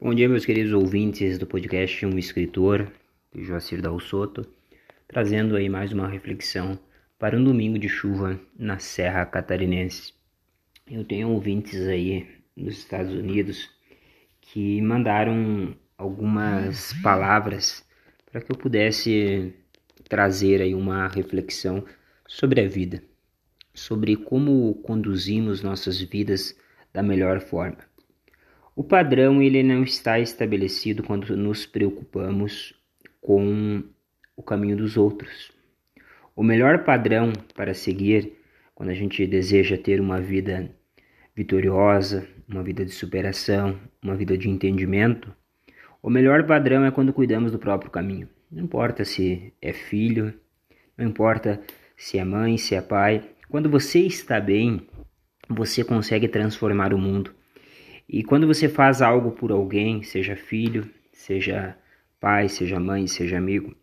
Bom dia, meus queridos ouvintes do podcast Um Escritor, Joacir Dal Soto, trazendo aí mais uma reflexão para um domingo de chuva na Serra Catarinense. Eu tenho ouvintes aí nos Estados Unidos que mandaram algumas palavras para que eu pudesse trazer aí uma reflexão sobre a vida, sobre como conduzimos nossas vidas da melhor forma. O padrão ele não está estabelecido quando nos preocupamos com o caminho dos outros. O melhor padrão para seguir quando a gente deseja ter uma vida vitoriosa, uma vida de superação, uma vida de entendimento, o melhor padrão é quando cuidamos do próprio caminho. Não importa se é filho, não importa se é mãe, se é pai. Quando você está bem, você consegue transformar o mundo. E quando você faz algo por alguém, seja filho, seja pai, seja mãe, seja amigo,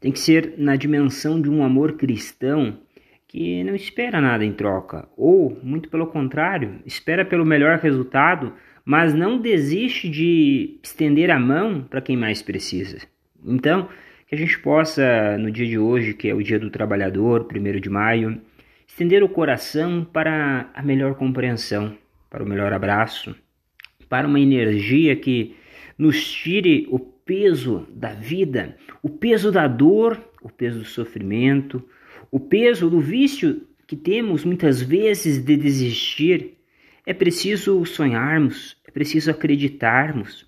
tem que ser na dimensão de um amor cristão que não espera nada em troca, ou, muito pelo contrário, espera pelo melhor resultado, mas não desiste de estender a mão para quem mais precisa. Então, que a gente possa, no dia de hoje, que é o Dia do Trabalhador, 1 de maio, estender o coração para a melhor compreensão, para o melhor abraço, para uma energia que nos tire o peso da vida, o peso da dor, o peso do sofrimento, o peso do vício que temos muitas vezes de desistir. É preciso sonharmos, é preciso acreditarmos.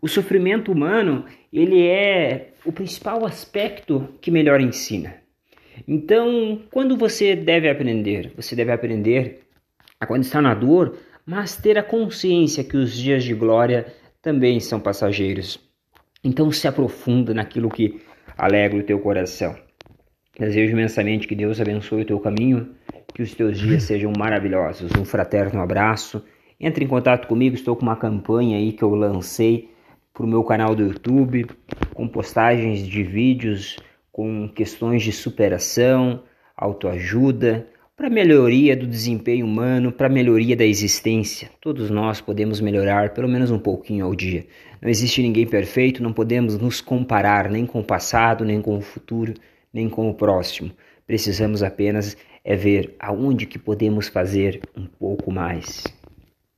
O sofrimento humano, ele é o principal aspecto que melhor ensina. Então, quando você deve aprender? Você deve aprender a quando está na dor, mas ter a consciência que os dias de glória também são passageiros. Então se aprofunda naquilo que alegra o teu coração. Desejo imensamente que Deus abençoe o teu caminho, que os teus dias sejam maravilhosos. Um fraterno abraço. Entre em contato comigo, estou com uma campanha aí que eu lancei para o meu canal do YouTube, com postagens de vídeos com questões de superação, autoajuda, para melhoria do desempenho humano, para melhoria da existência. Todos nós podemos melhorar pelo menos um pouquinho ao dia. Não existe ninguém perfeito, não podemos nos comparar nem com o passado, nem com o futuro, nem com o próximo. Precisamos apenas é ver aonde que podemos fazer um pouco mais.